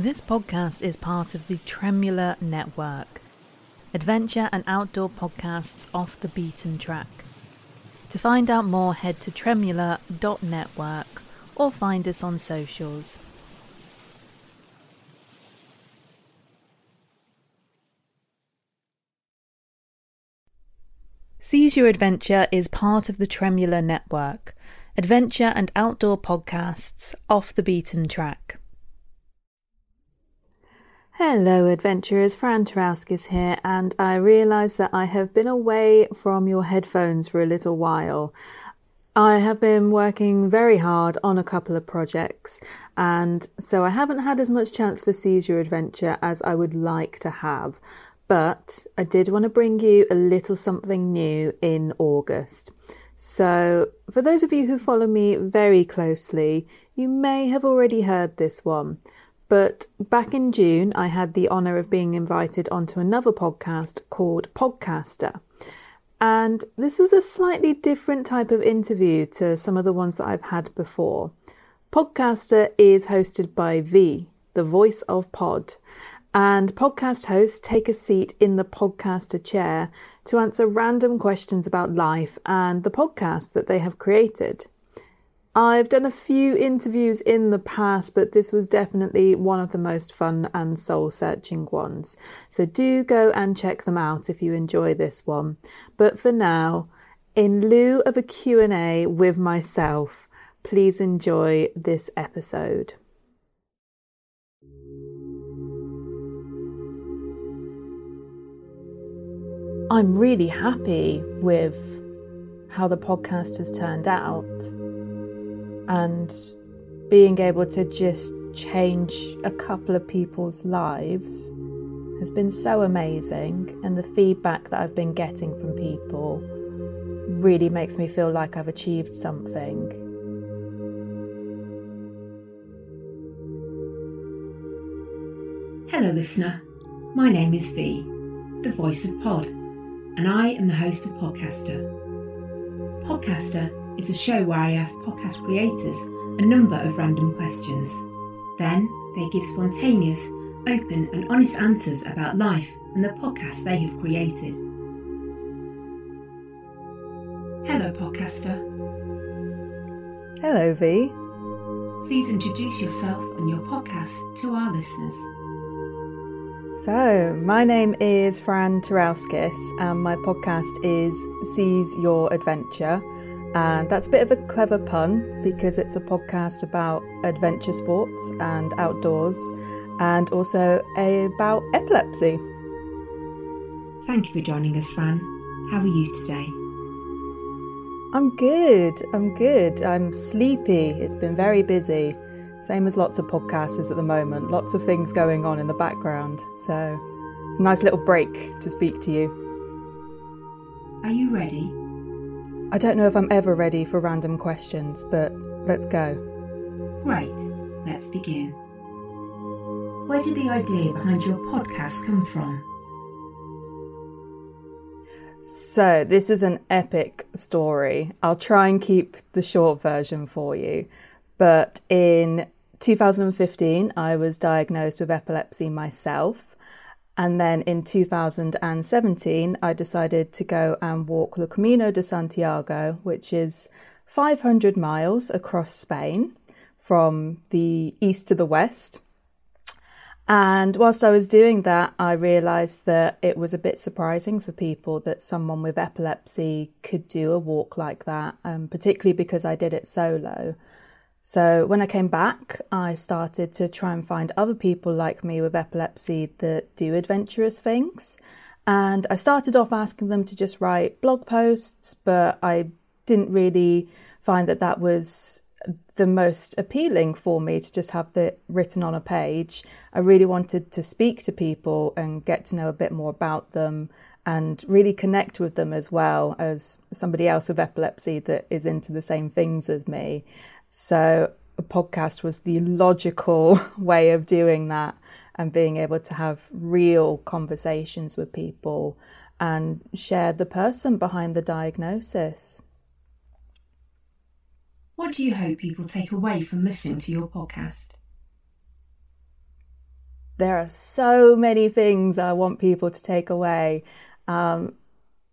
This podcast is part of the Tremula Network, adventure and outdoor podcasts off the beaten track. To find out more, head to tremula.network or find us on socials. Seize Your Adventure is part of the Tremula Network, adventure and outdoor podcasts off the beaten track. Hello, adventurers. Fran Tarowskis here, and I realise that I have been away from your headphones for a little while. I have been working very hard on a couple of projects, and so I haven't had as much chance for Seize Your Adventure as I would like to have. But I did want to bring you a little something new in August. So, for those of you who follow me very closely, you may have already heard this one. But back in June, I had the honour of being invited onto another podcast called Podcaster. And this was a slightly different type of interview to some of the ones that I've had before. Podcaster is hosted by V, the voice of Pod. And podcast hosts take a seat in the podcaster chair to answer random questions about life and the podcast that they have created. I've done a few interviews in the past, but this was definitely one of the most fun and soul searching ones. So do go and check them out if you enjoy this one. But for now, in lieu of a Q&A with myself, please enjoy this episode. I'm really happy with how the podcast has turned out and being able to just change a couple of people's lives has been so amazing. And the feedback that I've been getting from people really makes me feel like I've achieved something. Hello, listener. My name is V, the voice of Pod, and I am the host of Podcaster. Podcaster is a show where I ask podcast creators a number of random questions. Then they give spontaneous, open, and honest answers about life and the podcast they have created. Hello, podcaster. Hello, V. Please introduce yourself and your podcast to our listeners. So, my name is Fran Tarowskis, and my podcast is Seize Your Adventure. And that's a bit of a clever pun because it's a podcast about adventure sports and outdoors and also about epilepsy. Thank you for joining us, Fran. How are you today? I'm good. I'm good. I'm sleepy. It's been very busy. Same as lots of podcasters at the moment. Lots of things going on in the background. So it's a nice little break to speak to you. Are you ready? I don't know if I'm ever ready for random questions, but let's go. Great, let's begin. Where did the idea behind your podcast come from? So, this is an epic story. I'll try and keep the short version for you. But in 2015, I was diagnosed with epilepsy myself. And then in 2017, I decided to go and walk the Camino de Santiago, which is 500 miles across Spain from the east to the west. And whilst I was doing that, I realised that it was a bit surprising for people that someone with epilepsy could do a walk like that, um, particularly because I did it solo. So when I came back, I started to try and find other people like me with epilepsy that do adventurous things. And I started off asking them to just write blog posts, but I didn't really find that that was the most appealing for me to just have it written on a page. I really wanted to speak to people and get to know a bit more about them and really connect with them as well as somebody else with epilepsy that is into the same things as me. So a podcast was the logical way of doing that and being able to have real conversations with people and share the person behind the diagnosis. What do you hope people take away from listening to your podcast? there are so many things I want people to take away. Um,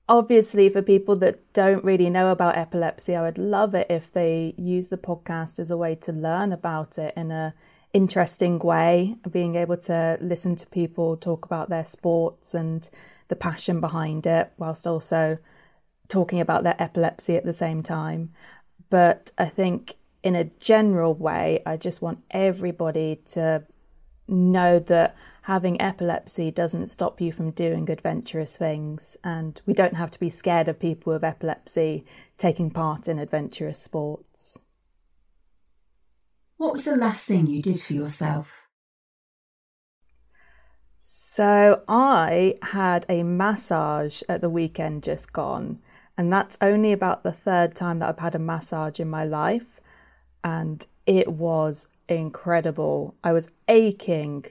obviously, for people that don't really know about epilepsy, I would love it if they use the podcast as a way to learn about it in a interesting way, being able to listen to people talk about their sports and the passion behind it, whilst also talking about their epilepsy at the same time. But I think in a general way, I just want everybody to know that having epilepsy doesn't stop you from doing adventurous things. And we don't have to be scared of people with epilepsy taking part in adventurous sports. What was the last thing you did for yourself? So, I had a massage at the weekend just gone, and that's only about the third time that I've had a massage in my life. And it was incredible. I was aching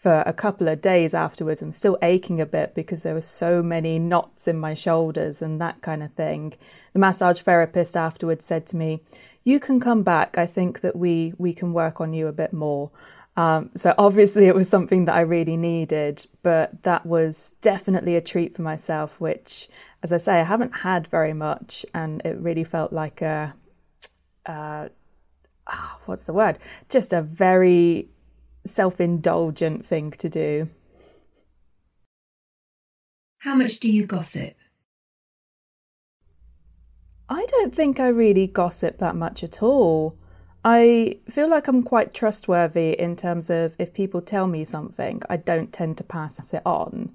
for a couple of days afterwards. I'm still aching a bit because there were so many knots in my shoulders and that kind of thing. The massage therapist afterwards said to me, "You can come back. I think that we we can work on you a bit more." Um, so obviously it was something that I really needed, but that was definitely a treat for myself, which, as I say, I haven't had very much, and it really felt like a, uh, oh, what's the word? Just a very self indulgent thing to do. How much do you gossip? I don't think I really gossip that much at all. I feel like I'm quite trustworthy in terms of if people tell me something, I don't tend to pass it on.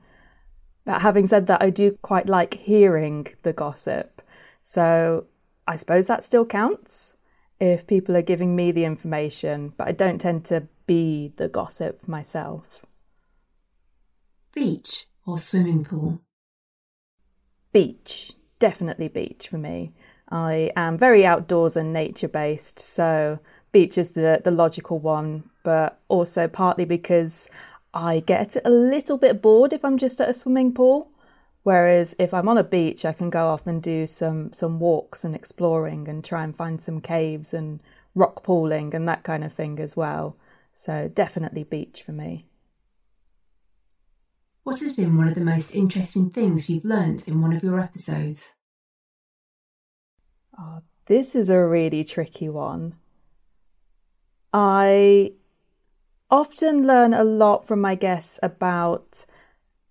But having said that, I do quite like hearing the gossip. So I suppose that still counts if people are giving me the information, but I don't tend to be the gossip myself. Beach or swimming pool? Beach, definitely beach for me. I am very outdoors and nature based, so beach is the, the logical one, but also partly because I get a little bit bored if I'm just at a swimming pool. Whereas if I'm on a beach, I can go off and do some some walks and exploring and try and find some caves and rock pooling and that kind of thing as well. So definitely beach for me. What has been one of the most interesting things you've learnt in one of your episodes? Oh, this is a really tricky one. I often learn a lot from my guests about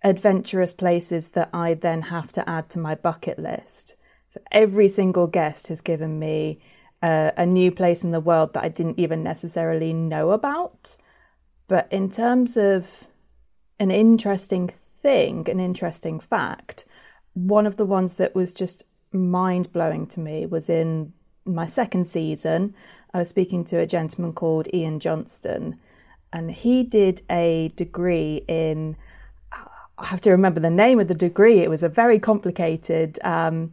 adventurous places that I then have to add to my bucket list. So every single guest has given me a new place in the world that I didn't even necessarily know about. But in terms of an interesting thing, an interesting fact, one of the ones that was just mind blowing to me was in my second season. I was speaking to a gentleman called Ian Johnston, and he did a degree in I have to remember the name of the degree. It was a very complicated um,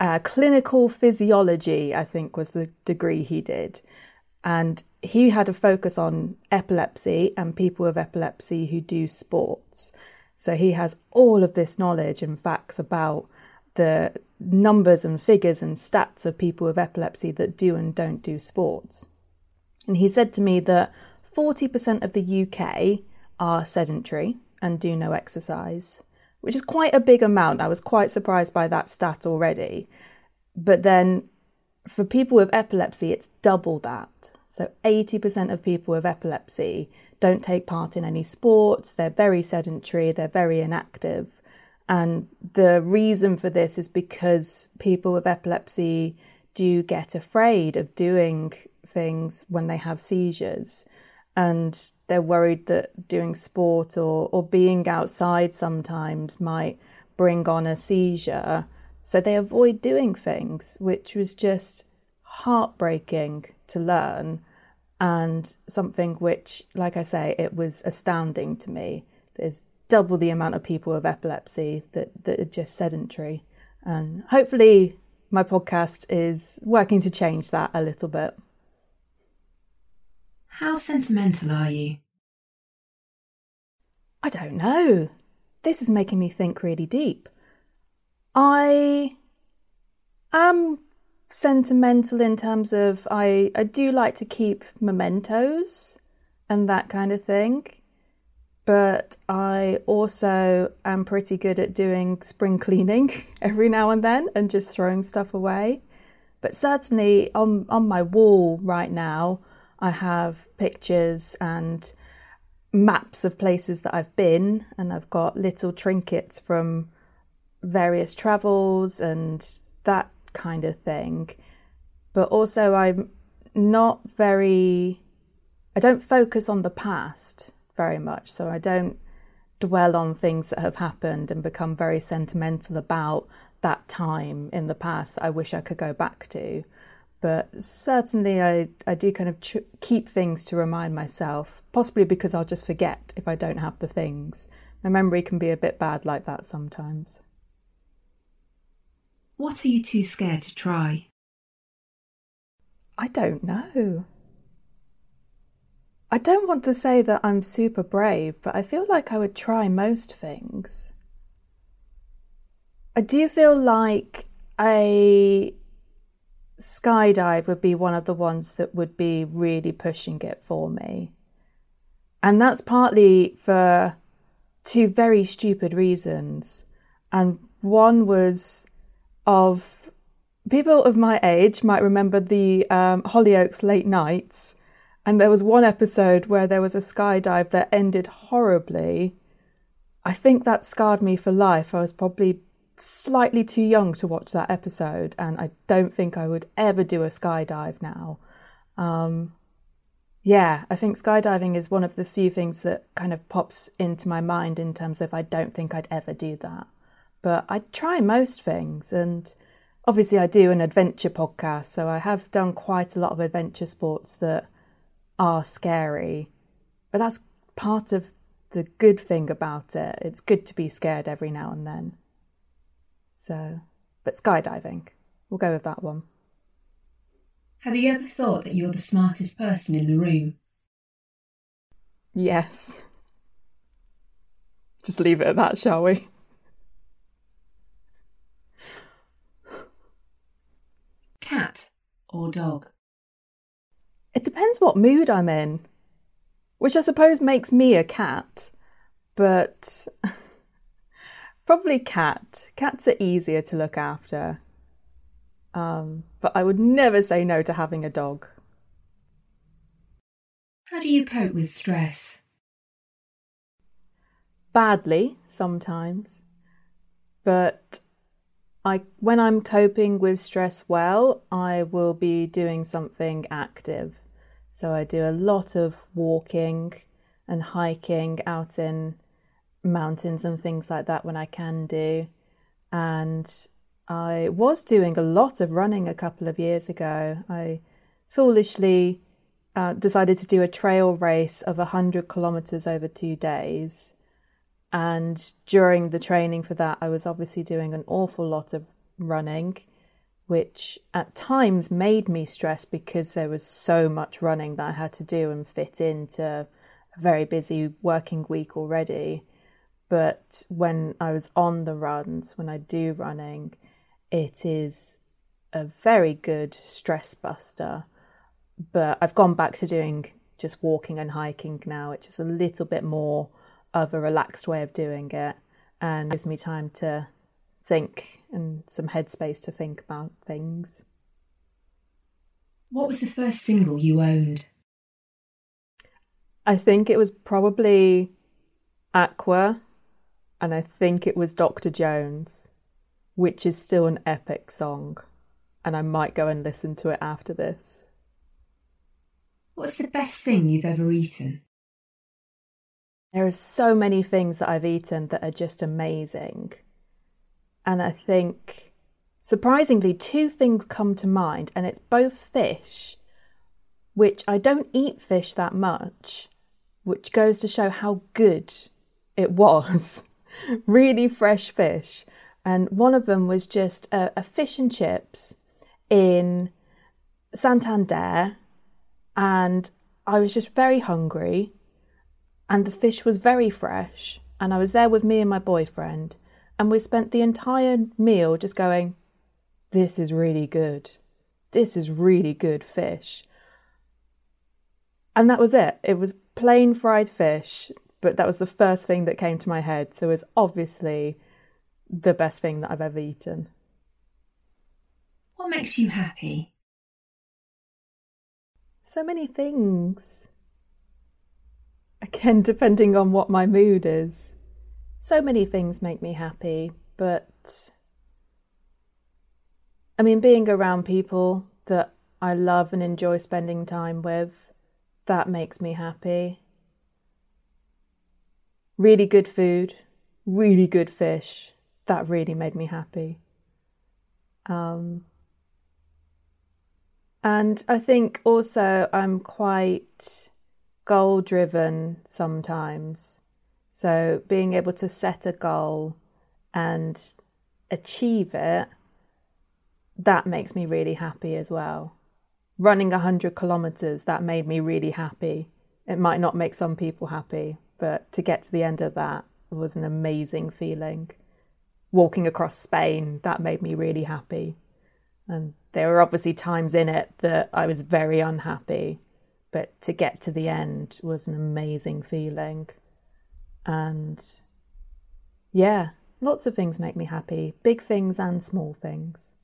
uh, clinical physiology, I think, was the degree he did. And he had a focus on epilepsy and people with epilepsy who do sports. So he has all of this knowledge and facts about the numbers and figures and stats of people with epilepsy that do and don't do sports. And he said to me that 40% of the UK are sedentary, and do no exercise, which is quite a big amount. I was quite surprised by that stat already. But then for people with epilepsy, it's double that. So 80% of people with epilepsy don't take part in any sports, they're very sedentary, they're very inactive. And the reason for this is because people with epilepsy do get afraid of doing things when they have seizures and they're worried that doing sport or, or being outside sometimes might bring on a seizure. So they avoid doing things, which was just heartbreaking to learn and something which, like I say, it was astounding to me. There's double the amount of people with epilepsy that, that are just sedentary. And hopefully, my podcast is working to change that a little bit. How sentimental are you? I don't know. This is making me think really deep. I am sentimental in terms of I, I do like to keep mementos and that kind of thing. but I also am pretty good at doing spring cleaning every now and then and just throwing stuff away. But certainly on, on my wall right now, I have pictures and maps of places that I've been, and I've got little trinkets from various travels and that kind of thing. But also, I'm not very, I don't focus on the past very much. So I don't dwell on things that have happened and become very sentimental about that time in the past that I wish I could go back to. But certainly, I, I do kind of tr- keep things to remind myself, possibly because I'll just forget if I don't have the things. My memory can be a bit bad like that sometimes. What are you too scared to try? I don't know. I don't want to say that I'm super brave, but I feel like I would try most things. I do feel like a skydive would be one of the ones that would be really pushing it for me. And that's partly for two very stupid reasons. And one was of people of my age might remember the um, Hollyoaks late nights and there was one episode where there was a skydive that ended horribly. I think that scarred me for life. I was probably slightly too young to watch that episode, and I don't think I would ever do a skydive now. Um, yeah, I think skydiving is one of the few things that kind of pops into my mind in terms of I don't think I'd ever do that. But I try most things, and obviously I do an adventure podcast, so I have done quite a lot of adventure sports that are scary, but that's part of the good thing about it. It's good to be scared every now and then. So, but skydiving, we'll go with that one. Have you ever thought that you're the smartest person in the room? Yes. Just leave it at that, shall we? Cat or dog? It depends what mood I'm in, which I suppose makes me a cat, but probably cat. Cats are easier to look after. Um, but I would never say no to having a dog. How do you cope with stress? Badly, sometimes. But I, when I'm coping with stress well, I will be doing something active. So I do a lot of walking and hiking out in mountains and things like that when I can do. And I was doing a lot of running a couple of years ago. I foolishly uh, decided to do a trail race of 100 kilometers over two days. And during the training for that, I was obviously doing an awful lot of running which at times made me stressed because there was so much running that I had to do and fit into a very busy working week already. But when I was on the runs, when I do running, it is a very good stress buster. But I've gone back to doing just walking and hiking now, which is a little bit more of a relaxed way of doing it and gives me time to think and some headspace to think about things. What was the first single you owned? I think it was probably Aqua, and I think it was Dr. Jones, which is still an epic song, and I might go and listen to it after this. What's the best thing you've ever eaten? There are so many things that I've eaten that are just amazing. And I think, surprisingly, two things come to mind, and it's both fish, which I don't eat fish that much, which goes to show how good it was. Really fresh fish. And one of them was just a, a fish and chips in Santander. And I was just very hungry. And the fish was very fresh. And I was there with me and my boyfriend. And we spent the entire meal just going, This is really good. This is really good fish. And that was it. It was plain fried fish, but that was the first thing that came to my head. So it's obviously the best thing that I've ever eaten. What makes you happy? So many things. Again, depending on what my mood is. So many things make me happy, but I mean, being around people that I love and enjoy spending time with, that makes me happy. Really good food, really good fish, that really made me happy. Um, and I think also I'm quite goal driven sometimes. So being able to set a goal and achieve it, that makes me really happy as well. Running 100 kilometers, that made me really happy. It might not make some people happy, but to get to the end of that was an amazing feeling. Walking across Spain, that made me really happy. And there were obviously times in it that I was very unhappy, but to get to the end was an amazing feeling. And yeah, lots of things make me happy, big things and small things.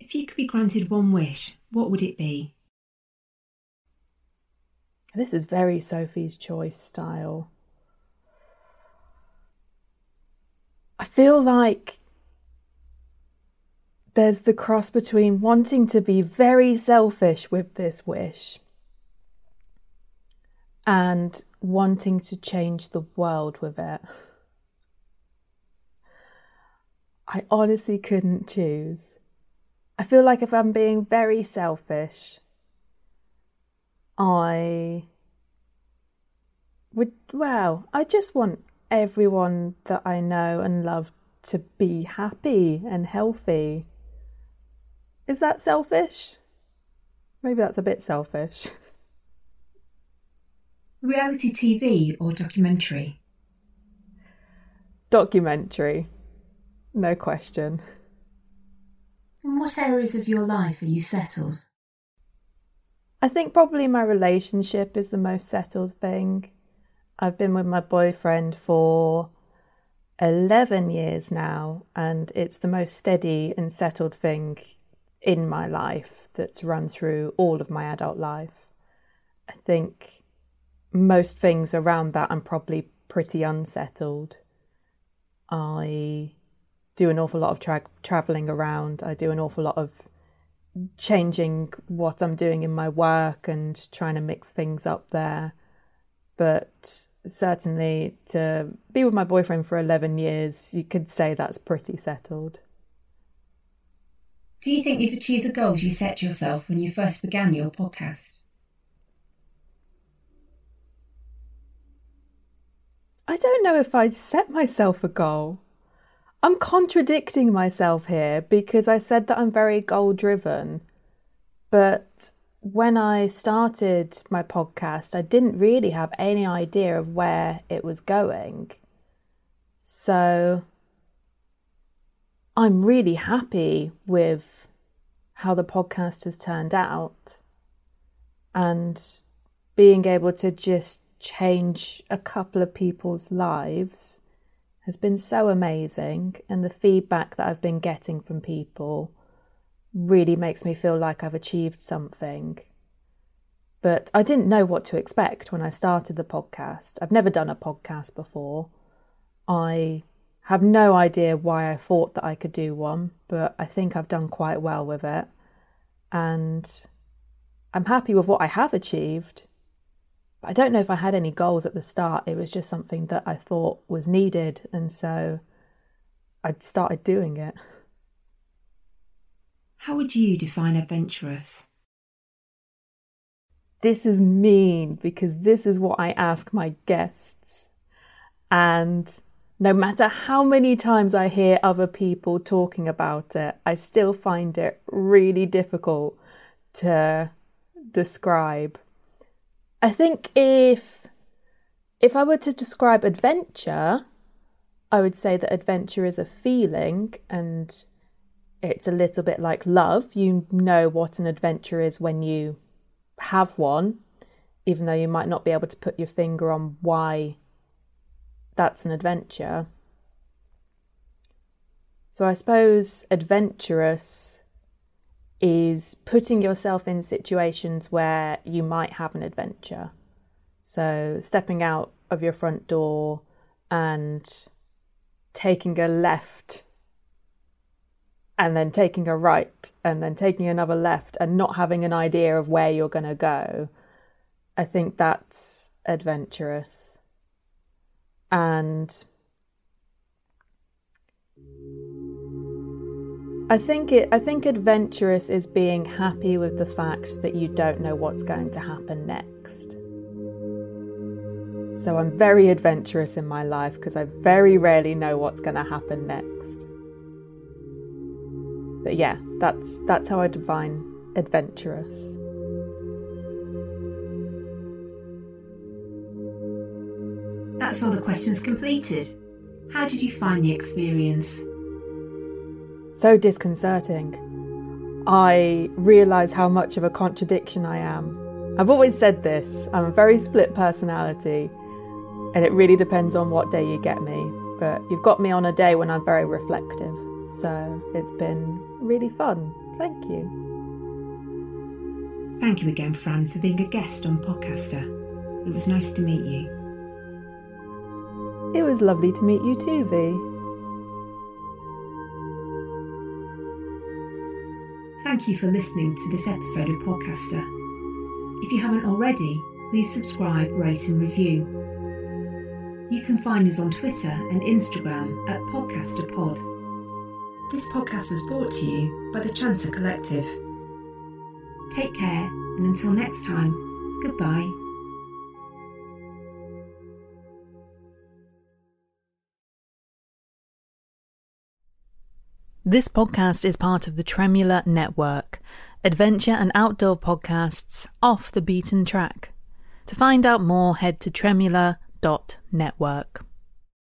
If you could be granted one wish, what would it be? This is very Sophie's Choice style. I feel like there's the cross between wanting to be very selfish with this wish and wanting to change the world with it. I honestly couldn't choose. I feel like if I'm being very selfish, I would, well, I just want everyone that I know and love to be happy and healthy is that selfish? Maybe that's a bit selfish. Reality TV or documentary? Documentary. No question. In what areas of your life are you settled? I think probably my relationship is the most settled thing. I've been with my boyfriend for 11 years now, and it's the most steady and settled thing in my life that's run through all of my adult life. I think most things around that I'm probably pretty unsettled. I do an awful lot of tra- traveling around. I do an awful lot of changing what I'm doing in my work and trying to mix things up there. But certainly to be with my boyfriend for 11 years, you could say that's pretty settled. Do you think you've achieved the goals you set yourself when you first began your podcast? I don't know if I'd set myself a goal. I'm contradicting myself here because I said that I'm very goal driven. But when I started my podcast, I didn't really have any idea of where it was going. So I'm really happy with how the podcast has turned out and being able to just change a couple of people's lives has been so amazing and the feedback that I've been getting from people really makes me feel like I've achieved something. But I didn't know what to expect when I started the podcast. I've never done a podcast before. I have no idea why I thought that I could do one, but I think I've done quite well with it. And I'm happy with what I have achieved. I don't know if I had any goals at the start. It was just something that I thought was needed. And so I started doing it. How would you define adventurous? This is mean because this is what I ask my guests. And no matter how many times I hear other people talking about it, I still find it really difficult to describe. I think if if I were to describe adventure, I would say that adventure is a feeling and it's a little bit like love. You know what an adventure is when you have one. even though you might not be able to put your finger on why that's an adventure. So I suppose adventurous is putting yourself in situations where you might have an adventure. So stepping out of your front door and taking a left and then taking a right and then taking another left and not having an idea of where you're going to go. I think that's adventurous. And I think it I think adventurous is being happy with the fact that you don't know what's going to happen next. So I'm very adventurous in my life because I very rarely know what's going to happen next. But yeah, that's that's how I define adventurous. That's all the questions completed. How did you find the experience? So disconcerting. I realise how much of a contradiction I am. I've always said this I'm a very split personality, and it really depends on what day you get me. But you've got me on a day when I'm very reflective, so it's been really fun. Thank you. Thank you again, Fran, for being a guest on Podcaster. It was nice to meet you. It was lovely to meet you too, V. Thank you for listening to this episode of Podcaster. If you haven't already, please subscribe, rate, and review. You can find us on Twitter and Instagram at PodcasterPod. This podcast was brought to you by the Chancer Collective. Take care, and until next time, goodbye. This podcast is part of the Tremula Network, adventure and outdoor podcasts off the beaten track. To find out more, head to tremula.network.